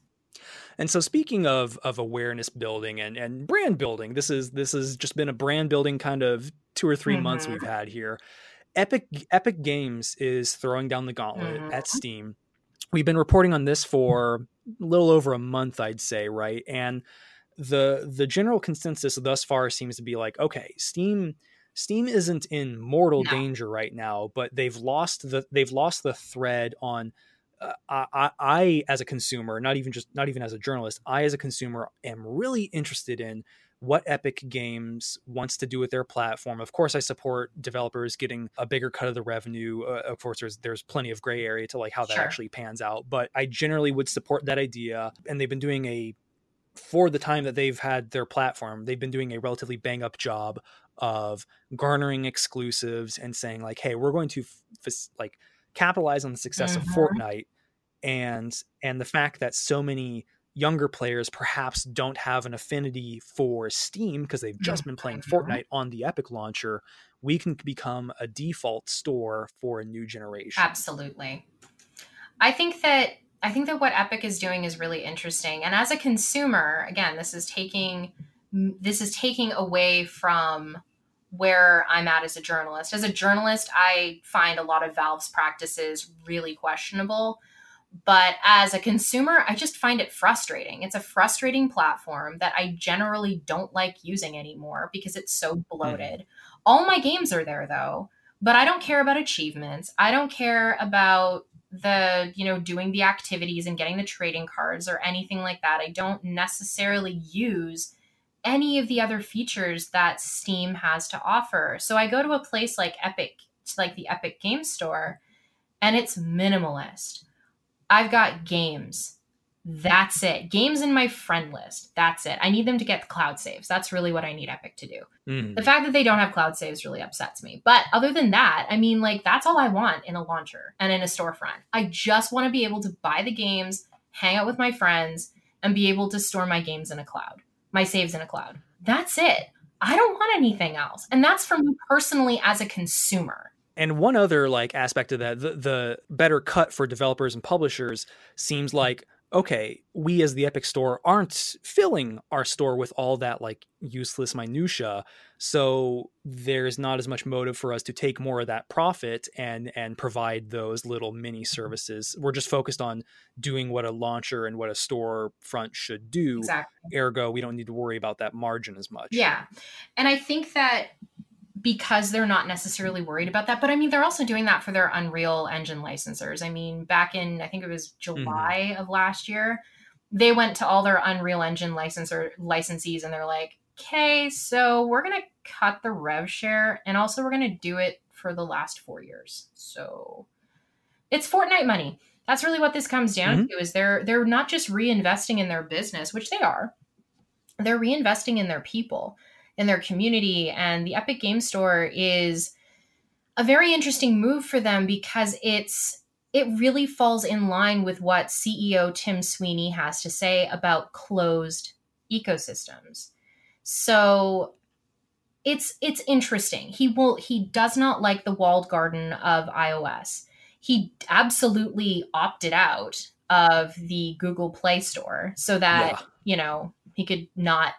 And so speaking of of awareness building and and brand building, this is this has just been a brand building kind of two or 3 months Mhm. we've had here. Epic Epic Games is throwing down the gauntlet Mhm. at Steam. We've been reporting on this for a little over a month, I'd say, right? And the the general consensus thus far seems to be like, okay, Steam Steam isn't in mortal No. danger right now, but they've lost the they've lost the thread on uh, I, I, as a consumer, not even just not even as a journalist, I as a consumer am really interested in what Epic Games wants to do with their platform. Of course, I support developers getting a bigger cut of the revenue. Uh, of course, there's there's plenty of gray area to like how that Sure. actually pans out, but I generally would support that idea. And they've been doing a for the time that they've had their platform, they've been doing a relatively bang up job of garnering exclusives and saying like, "Hey, we're going to f- like capitalize on the success of Mhm. Fortnite and and the fact that so many younger players perhaps don't have an affinity for Steam because they've just been playing Mhm. Fortnite on the Epic launcher, we can become a default store for a new generation. Absolutely. I think that I think that what Epic is doing is really interesting. And as a consumer, again, this is taking this is taking away from where I'm at as a journalist. As a journalist, I find a lot of Valve's practices really questionable. But as a consumer, I just find it frustrating. It's a frustrating platform that I generally don't like using anymore because it's so hmm. bloated. All my games are there though, but I don't care about achievements. I don't care about the, you know, doing the activities and getting the trading cards or anything like that. I don't necessarily use any of the other features that Steam has to offer. So I go to a place like Epic, like the Epic Game Store, and it's minimalist. I've got games. That's it. Games in my friend list. That's it. I need them to get cloud saves. That's really what I need Epic to do. Mm. The fact that they don't have cloud saves really upsets me. But other than that, I mean, like, that's all I want in a launcher and in a storefront. I just want to be able to buy the games, hang out with my friends, and be able to store my games in a cloud, my saves in a cloud. That's it. I don't want anything else. And that's for me personally as a consumer. And one other like aspect of that, the, the better cut for developers and publishers seems like okay, we as the Epic Store aren't filling our store with all that like useless minutia, so there's not as much motive for us to take more of that profit and and provide those little mini services. We're just focused on doing what a launcher and what a store front should do. Exactly. Ergo, we don't need to worry about that margin as much. Yeah. And I think that because they're not necessarily worried about that, but I mean, they're also doing that for their Unreal Engine licensors. I mean, back in, I think it was mm-hmm. July of last year, they went to all their Unreal Engine licensor licensees and they're like, okay, so we're going to cut the rev share and also we're going to do it for the last four years. So it's Fortnite money. That's really what this comes down mm-hmm. to is they're they're not just reinvesting in their business, which they are. They're reinvesting in their people in their community. And the Epic Game Store is a very interesting move for them because it's it really falls in line with what CEO Tim Sweeney has to say about closed ecosystems. So it's it's interesting. He will he does not like the walled garden of iOS. He absolutely opted out of the Google Play Store so that, yeah. you know, he could not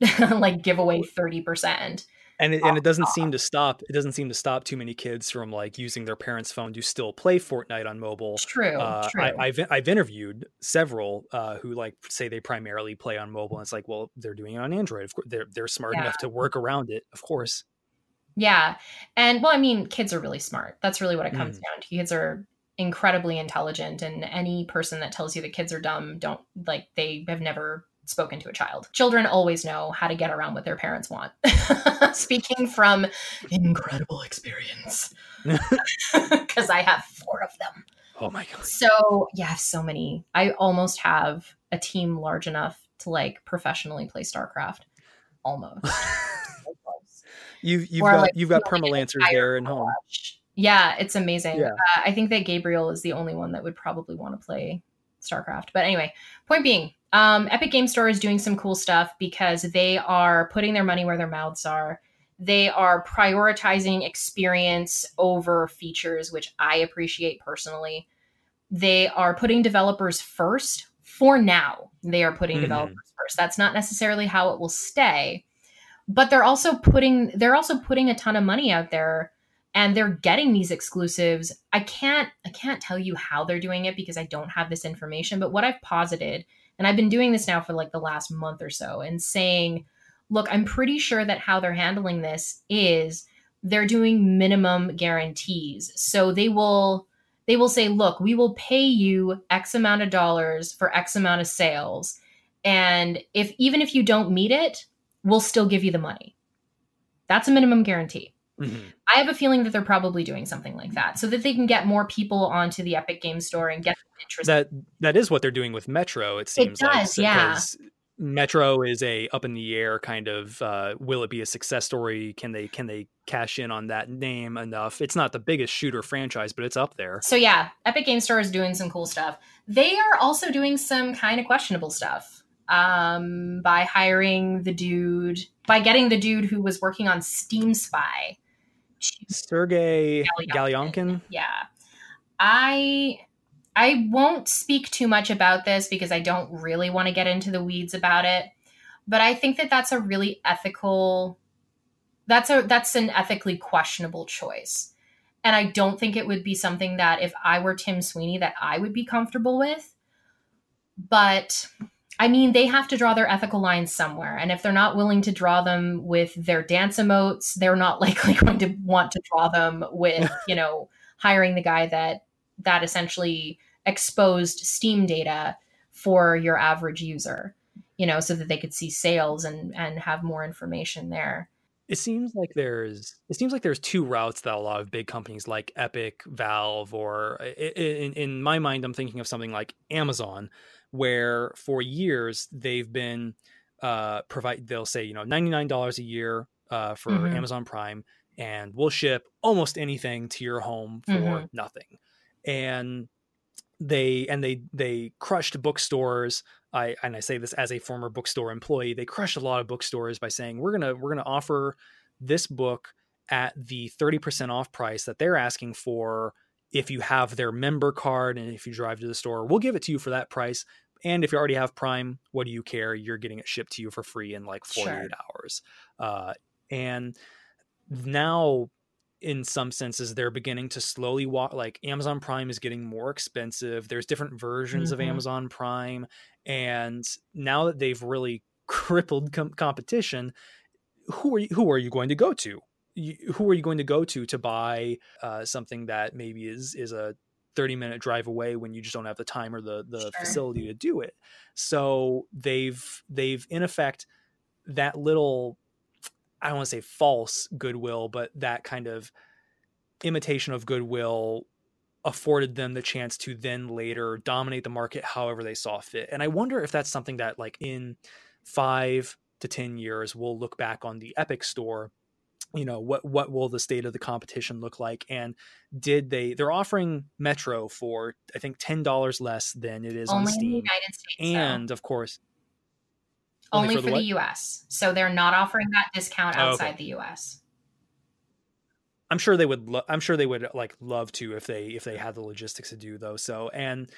like give away 30% and it, and it doesn't seem to stop it doesn't seem to stop too many kids from like using their parents phone to still play fortnite on mobile true, uh, true. I, have I've interviewed several uh, who like say they primarily play on mobile and it's like well they're doing it on android of course they're, they're smart yeah. enough to work around it of course yeah and well i mean kids are really smart that's really what it comes mm. down to kids are incredibly intelligent and any person that tells you that kids are dumb don't like they have never spoken to a child. Children always know how to get around what their parents want. Speaking from incredible experience. Because I have four of them. Oh my God. So, yeah, I have so many. I almost have a team large enough to like professionally play StarCraft. Almost. you've you've or, got like, you've got permalancers there and home. Yeah, it's amazing. Yeah. Uh, I think that Gabriel is the only one that would probably want to play StarCraft. But anyway, point being, um, Epic Game Store is doing some cool stuff because they are putting their money where their mouths are. They are prioritizing experience over features, which I appreciate personally. They are putting developers first for now. They are putting mm-hmm. developers first. That's not necessarily how it will stay, but they're also putting they're also putting a ton of money out there and they're getting these exclusives. I can't I can't tell you how they're doing it because I don't have this information, but what I've posited and I've been doing this now for like the last month or so and saying, look, I'm pretty sure that how they're handling this is they're doing minimum guarantees. So they will they will say, look, we will pay you X amount of dollars for X amount of sales. And if even if you don't meet it, we'll still give you the money. That's a minimum guarantee. Mm-hmm. I have a feeling that they're probably doing something like that so that they can get more people onto the Epic Game Store and get interest. That that is what they're doing with Metro. It seems it does, like yeah. Metro is a up in the air kind of. Uh, will it be a success story? Can they can they cash in on that name enough? It's not the biggest shooter franchise, but it's up there. So yeah, Epic Game Store is doing some cool stuff. They are also doing some kind of questionable stuff um, by hiring the dude by getting the dude who was working on Steam Spy Sergey Galyonkin. Yeah. I I won't speak too much about this because I don't really want to get into the weeds about it, but I think that that's a really ethical that's a that's an ethically questionable choice. And I don't think it would be something that if I were Tim Sweeney that I would be comfortable with. But I mean, they have to draw their ethical lines somewhere. And if they're not willing to draw them with their dance emotes, they're not likely going to want to draw them with, you know, hiring the guy that that essentially exposed Steam data for your average user, you know, so that they could see sales and and have more information there. It seems like there's it seems like there's two routes that a lot of big companies like Epic, Valve, or in in my mind, I'm thinking of something like Amazon where for years they've been uh, provide they'll say you know $99 a year uh, for mm-hmm. Amazon Prime and we'll ship almost anything to your home for mm-hmm. nothing. And they and they they crushed bookstores. I and I say this as a former bookstore employee. They crushed a lot of bookstores by saying we're gonna we're gonna offer this book at the 30% off price that they're asking for if you have their member card and if you drive to the store, we'll give it to you for that price. And if you already have Prime, what do you care? You're getting it shipped to you for free in like 48 sure. hours. Uh, and now, in some senses, they're beginning to slowly walk. Like Amazon Prime is getting more expensive. There's different versions mm-hmm. of Amazon Prime. And now that they've really crippled com- competition, who are you, who are you going to go to? Who are you going to go to to buy uh, something that maybe is is a 30 minute drive away when you just don't have the time or the the sure. facility to do it so they've they've in effect that little i don't want to say false goodwill but that kind of imitation of goodwill afforded them the chance to then later dominate the market however they saw fit and i wonder if that's something that like in 5 to 10 years we'll look back on the epic store you know what what will the state of the competition look like and did they they're offering metro for i think $10 less than it is only on steam in the united states and of course only, only for, the, the us so they're not offering that discount outside oh, okay. the us i'm sure they would lo- i'm sure they would like love to if they if they had the logistics to do though so and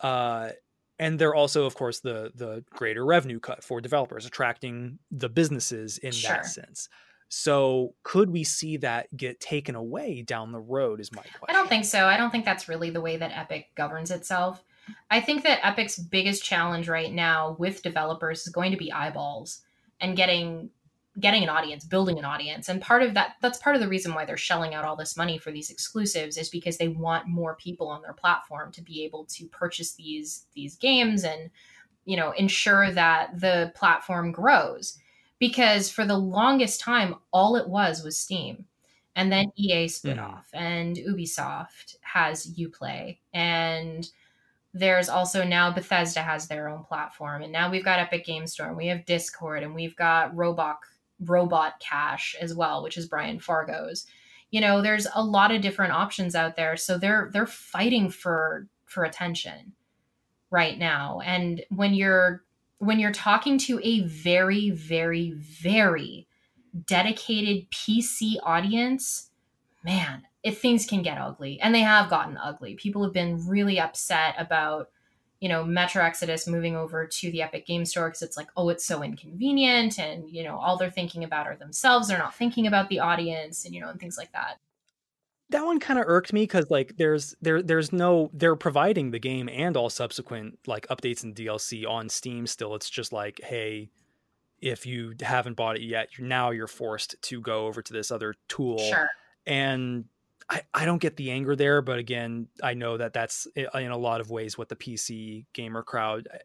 Uh, and they're also, of course, the the greater revenue cut for developers, attracting the businesses in sure. that sense. So could we see that get taken away down the road? Is my question. I don't think so. I don't think that's really the way that Epic governs itself. I think that Epic's biggest challenge right now with developers is going to be eyeballs and getting getting an audience, building an audience. And part of that that's part of the reason why they're shelling out all this money for these exclusives is because they want more people on their platform to be able to purchase these these games and you know, ensure that the platform grows. Because for the longest time all it was was Steam. And then EA split mm. off and Ubisoft has Uplay and there's also now Bethesda has their own platform, and now we've got Epic Game Store, and we have Discord, and we've got Robot Robot Cache as well, which is Brian Fargo's. You know, there's a lot of different options out there, so they're they're fighting for for attention right now. And when you're when you're talking to a very very very dedicated PC audience, man, if things can get ugly and they have gotten ugly. People have been really upset about you know metro exodus moving over to the epic game store because it's like oh it's so inconvenient and you know all they're thinking about are themselves they're not thinking about the audience and you know and things like that that one kind of irked me because like there's there there's no they're providing the game and all subsequent like updates and dlc on steam still it's just like hey if you haven't bought it yet you're now you're forced to go over to this other tool sure. and I, I don't get the anger there, but again, I know that that's in a lot of ways what the PC gamer crowd eh,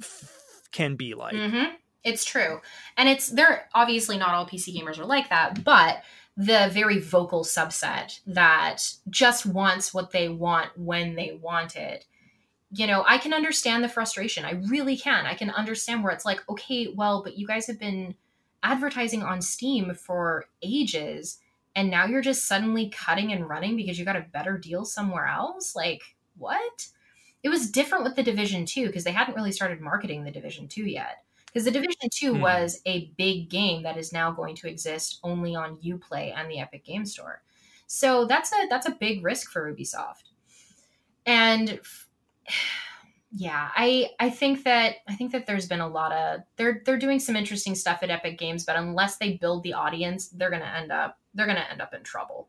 f- can be like. Mm-hmm. It's true, and it's they're obviously not all PC gamers are like that, but the very vocal subset that just wants what they want when they want it. You know, I can understand the frustration. I really can. I can understand where it's like, okay, well, but you guys have been advertising on Steam for ages and now you're just suddenly cutting and running because you got a better deal somewhere else like what it was different with the division 2 because they hadn't really started marketing the division 2 yet because the division 2 hmm. was a big game that is now going to exist only on uplay and the epic game store. So that's a that's a big risk for ubisoft. And yeah i i think that i think that there's been a lot of they're they're doing some interesting stuff at epic games but unless they build the audience they're going to end up they're going to end up in trouble.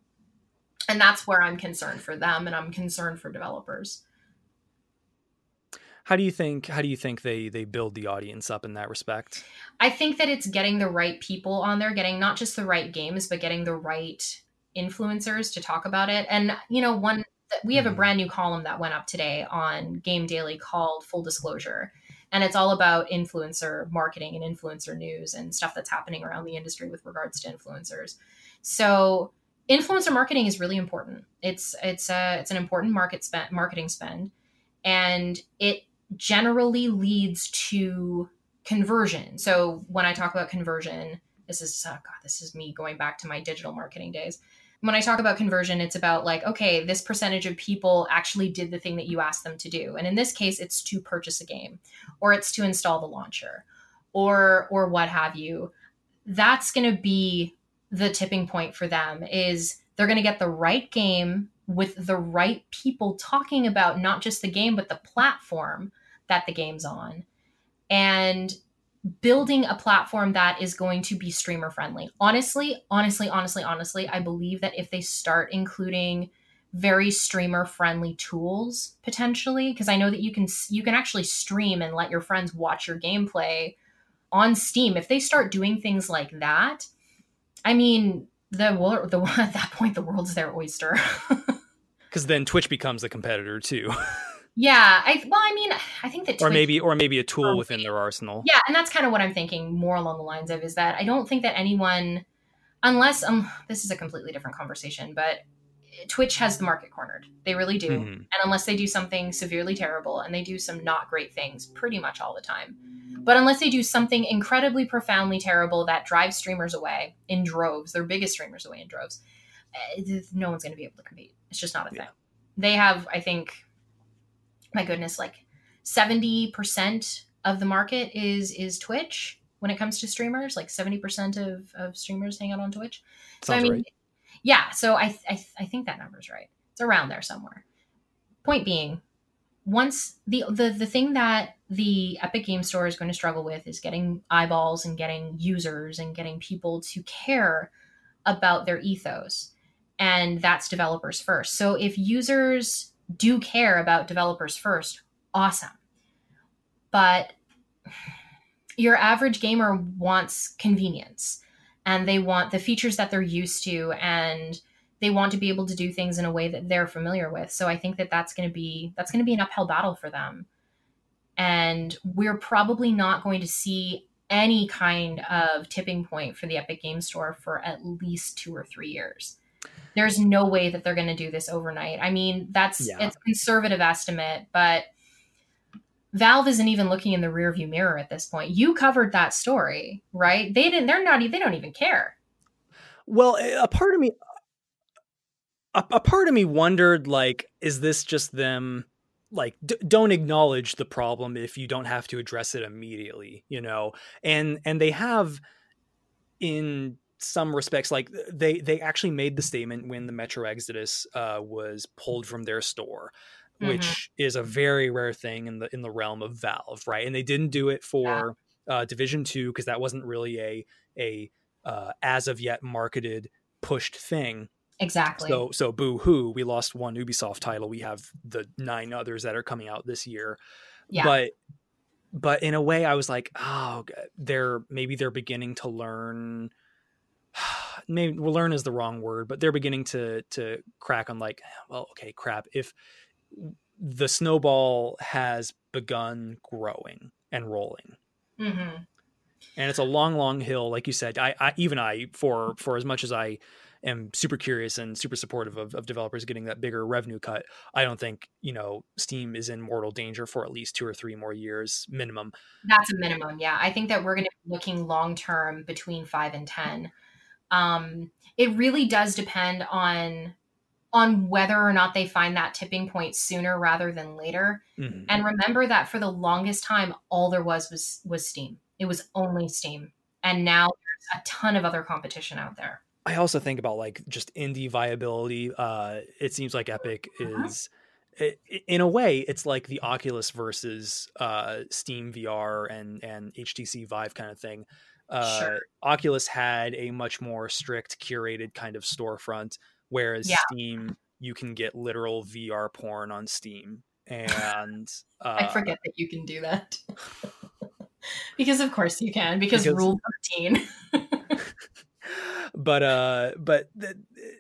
And that's where i'm concerned for them and i'm concerned for developers how do you think how do you think they they build the audience up in that respect i think that it's getting the right people on there getting not just the right games but getting the right influencers to talk about it and you know one we have a mm-hmm. brand new column that went up today on Game Daily called Full Disclosure. And it's all about influencer marketing and influencer news and stuff that's happening around the industry with regards to influencers. So influencer marketing is really important. It's it's a it's an important market spend marketing spend, and it generally leads to conversion. So when I talk about conversion, this is oh God, this is me going back to my digital marketing days when I talk about conversion, it's about like, okay, this percentage of people actually did the thing that you asked them to do. And in this case, it's to purchase a game or it's to install the launcher or or what have you. That's going to be the tipping point for them is they're going to get the right game with the right people talking about not just the game but the platform that the game's on. And building a platform that is going to be streamer friendly. Honestly, honestly, honestly, honestly, I believe that if they start including very streamer friendly tools potentially because I know that you can you can actually stream and let your friends watch your gameplay on Steam. If they start doing things like that, I mean, the world the at that point the world's their oyster. Cuz then Twitch becomes a competitor too. Yeah, I well, I mean, I think that or maybe or maybe a tool within their arsenal. Yeah, and that's kind of what I'm thinking more along the lines of is that I don't think that anyone, unless um, this is a completely different conversation, but Twitch has the market cornered. They really do, mm-hmm. and unless they do something severely terrible, and they do some not great things pretty much all the time, but unless they do something incredibly profoundly terrible that drives streamers away in droves, their biggest streamers away in droves, eh, no one's going to be able to compete. It's just not a thing. They have, I think my goodness, like 70% of the market is is Twitch when it comes to streamers. Like 70% of, of streamers hang out on Twitch. Sounds so I mean, right. yeah. So I, I I think that number's right. It's around there somewhere. Point being, once the, the the thing that the Epic Game Store is going to struggle with is getting eyeballs and getting users and getting people to care about their ethos. And that's developers first. So if users do care about developers first, awesome. But your average gamer wants convenience and they want the features that they're used to and they want to be able to do things in a way that they're familiar with. So i think that that's going to be that's going to be an uphill battle for them. And we're probably not going to see any kind of tipping point for the epic game store for at least two or three years there's no way that they're going to do this overnight i mean that's yeah. it's conservative estimate but Valve isn't even looking in the rearview mirror at this point. You covered that story, right? They didn't. They're not. They don't even care. Well, a part of me, a, a part of me wondered, like, is this just them? Like, d- don't acknowledge the problem if you don't have to address it immediately, you know. And and they have, in some respects, like they they actually made the statement when the Metro Exodus uh, was pulled from their store mm-hmm. which is a very rare thing in the in the realm of Valve, right? And they didn't do it for yeah. uh, Division Two because that wasn't really a a uh, as of yet marketed pushed thing. Exactly. So so boo hoo, we lost one Ubisoft title. We have the nine others that are coming out this year. Yeah. But but in a way I was like, oh, they're maybe they're beginning to learn maybe well, learn is the wrong word, but they're beginning to to crack on like, well, okay, crap. If the snowball has begun growing and rolling. Mm-hmm. And it's a long, long hill, like you said. I, I, even I, for for as much as I am super curious and super supportive of, of developers getting that bigger revenue cut, I don't think you know Steam is in mortal danger for at least two or three more years minimum. That's a minimum, yeah. I think that we're going to be looking long term between five and ten. Um, it really does depend on on whether or not they find that tipping point sooner rather than later. Mm-hmm. And remember that for the longest time, all there was was was Steam. It was only Steam, and now there's a ton of other competition out there. I also think about like just indie viability. Uh, it seems like Epic uh-huh. is. It, in a way, it's like the Oculus versus uh, Steam VR and and HTC Vive kind of thing. Uh, sure. Oculus had a much more strict, curated kind of storefront whereas yeah. Steam you can get literal VR porn on Steam and uh, I forget that you can do that. because of course you can because, because rule 13 but uh but the,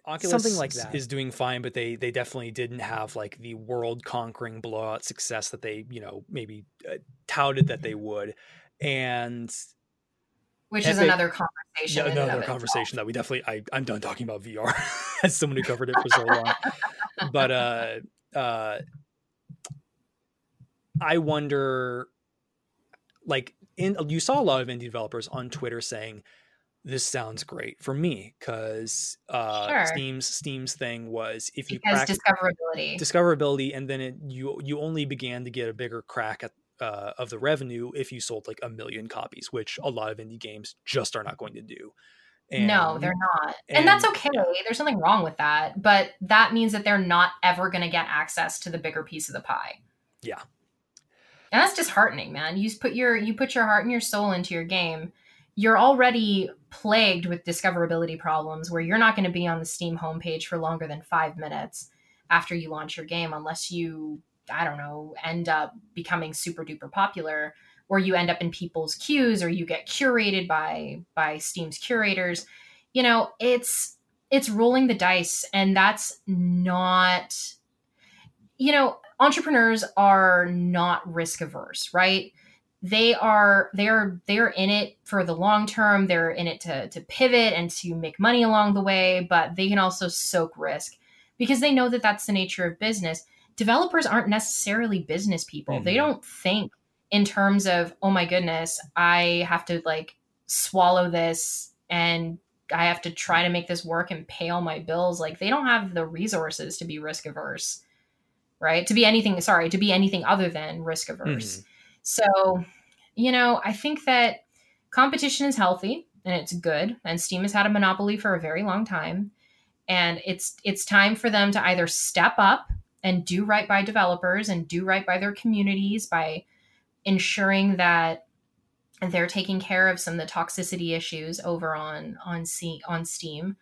Oculus something like that is doing fine but they they definitely didn't have like the world conquering blowout success that they you know maybe uh, touted that they would and which is another conversation. Yeah, another conversation that we definitely. I, I'm done talking about VR as someone who covered it for so long. but uh, uh, I wonder, like, in you saw a lot of indie developers on Twitter saying, "This sounds great for me," because uh, sure. Steam's Steam's thing was if you because crack discoverability, discoverability, and then it, you you only began to get a bigger crack at uh, of the revenue if you sold like a million copies, which a lot of indie games just are not going to do. And, no, they're not. And, and that's okay. Yeah. There's nothing wrong with that. But that means that they're not ever going to get access to the bigger piece of the pie. Yeah. And that's disheartening, man. You put your you put your heart and your soul into your game. You're already plagued with discoverability problems where you're not going to be on the Steam homepage for longer than 5 minutes after you launch your game unless you I don't know, end up becoming super duper popular or you end up in people's queues or you get curated by by Steam's curators. You know, it's it's rolling the dice and that's not you know, entrepreneurs are not risk averse, right? They are they're they're in it for the long term. They're in it to to pivot and to make money along the way, but they can also soak risk because they know that that's the nature of business developers aren't necessarily business people. Mm-hmm. They don't think in terms of, oh my goodness, I have to like swallow this and I have to try to make this work and pay all my bills. Like they don't have the resources to be risk averse, right? To be anything, sorry, to be anything other than risk averse. Mm-hmm. So, you know, I think that competition is healthy and it's good. And Steam has had a monopoly for a very long time. And it's it's time for them to either step up and do right by developers and do right by their communities by ensuring that they're taking care of some of the toxicity issues over on on C, on Steam.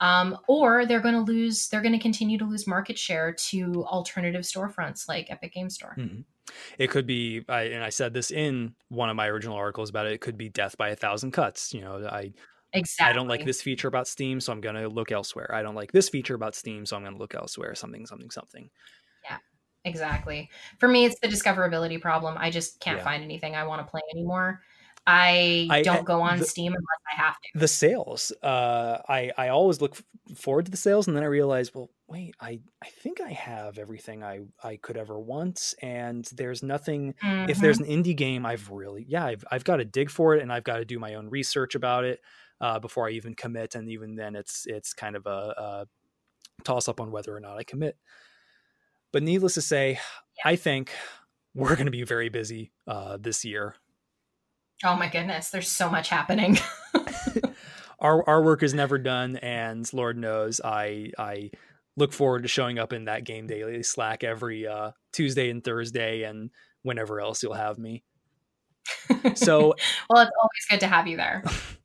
Um, or they're going to lose they're going to continue to lose market share to alternative storefronts like Epic Game Store. Mm-hmm. It could be, I, and I said this in one of my original articles about it. It could be death by a thousand cuts. You know, I exactly. I don't like this feature about Steam, so I'm going to look elsewhere. I don't like this feature about Steam, so I'm going to look elsewhere. Something, something, something. Yeah, exactly. For me, it's the discoverability problem. I just can't yeah. find anything I want to play anymore. I, I don't go on the, Steam unless I have to. The sales, uh, I I always look forward to the sales, and then I realize, well, wait, I I think I have everything I I could ever want, and there's nothing. Mm-hmm. If there's mm-hmm. an indie game, I've really yeah, I've I've got to dig for it, and I've got to do my own research about it uh, before I even commit, and even then, it's it's kind of a, a toss up on whether or not I commit. But needless to say. I think we're going to be very busy uh, this year Oh my goodness, there's so much happening. our our work is never done, and Lord knows I I look forward to showing up in that game daily Slack every uh, Tuesday and Thursday, and whenever else you'll have me. So, well, it's always good to have you there.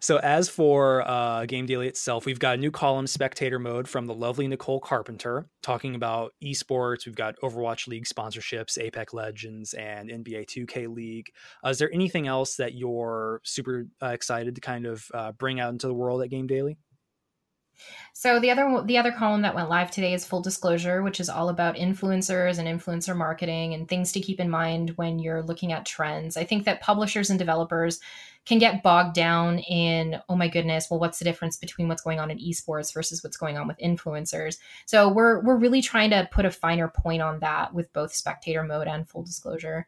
So as for uh, Game Daily itself, we've got a new column, Spectator Mode, from the lovely Nicole Carpenter, talking about esports. We've got Overwatch League sponsorships, Apex Legends, and NBA 2K League. Uh, is there anything else that you're super uh, excited to kind of uh, bring out into the world at Game Daily? So the other the other column that went live today is full disclosure, which is all about influencers and influencer marketing and things to keep in mind when you're looking at trends. I think that publishers and developers can get bogged down in, oh my goodness, well, what's the difference between what's going on in esports versus what's going on with influencers? So we're we're really trying to put a finer point on that with both spectator mode and full disclosure.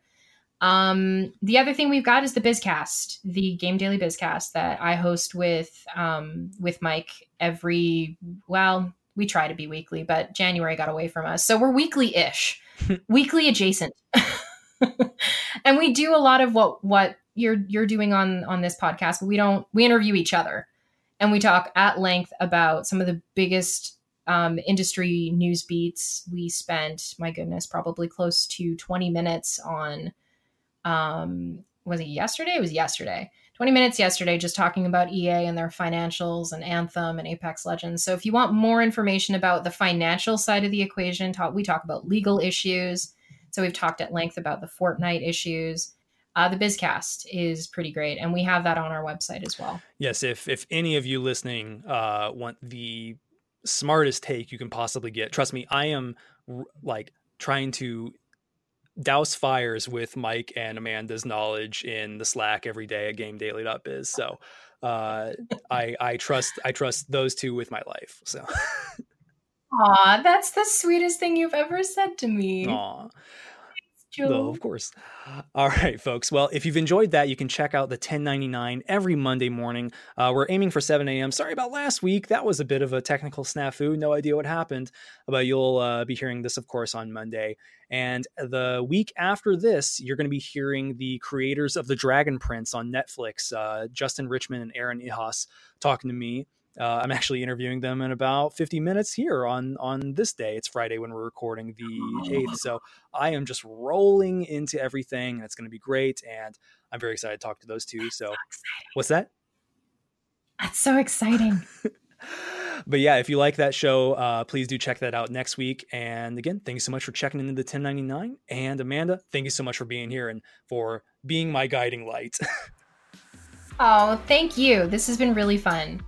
Um, the other thing we've got is the Bizcast, the Game Daily Bizcast that I host with um, with Mike every well, we try to be weekly, but January got away from us. So we're weekly-ish, weekly adjacent. and we do a lot of what what you're you're doing on on this podcast, but we don't we interview each other and we talk at length about some of the biggest um, industry news beats. We spent, my goodness, probably close to 20 minutes on um was it yesterday? It was yesterday. 20 minutes yesterday just talking about EA and their financials and Anthem and Apex Legends. So if you want more information about the financial side of the equation, talk, we talk about legal issues. So we've talked at length about the Fortnite issues uh, the Bizcast is pretty great, and we have that on our website as well. Yes, if if any of you listening uh, want the smartest take you can possibly get, trust me, I am r- like trying to douse fires with Mike and Amanda's knowledge in the Slack every day at GameDaily.biz. So uh, I I trust I trust those two with my life. So. Aw, that's the sweetest thing you've ever said to me. Aw. No, of course. All right, folks. Well, if you've enjoyed that, you can check out the 1099 every Monday morning. Uh, we're aiming for 7 a.m. Sorry about last week. That was a bit of a technical snafu. No idea what happened, but you'll uh, be hearing this, of course, on Monday. And the week after this, you're going to be hearing the creators of The Dragon Prince on Netflix, uh, Justin Richmond and Aaron Ehasz, talking to me uh, I'm actually interviewing them in about 50 minutes here on on this day. It's Friday when we're recording the 8th. So I am just rolling into everything and it's going to be great. And I'm very excited to talk to those two. So, so what's that? That's so exciting. but yeah, if you like that show, uh, please do check that out next week. And again, thank you so much for checking into the 1099. And Amanda, thank you so much for being here and for being my guiding light. oh, thank you. This has been really fun.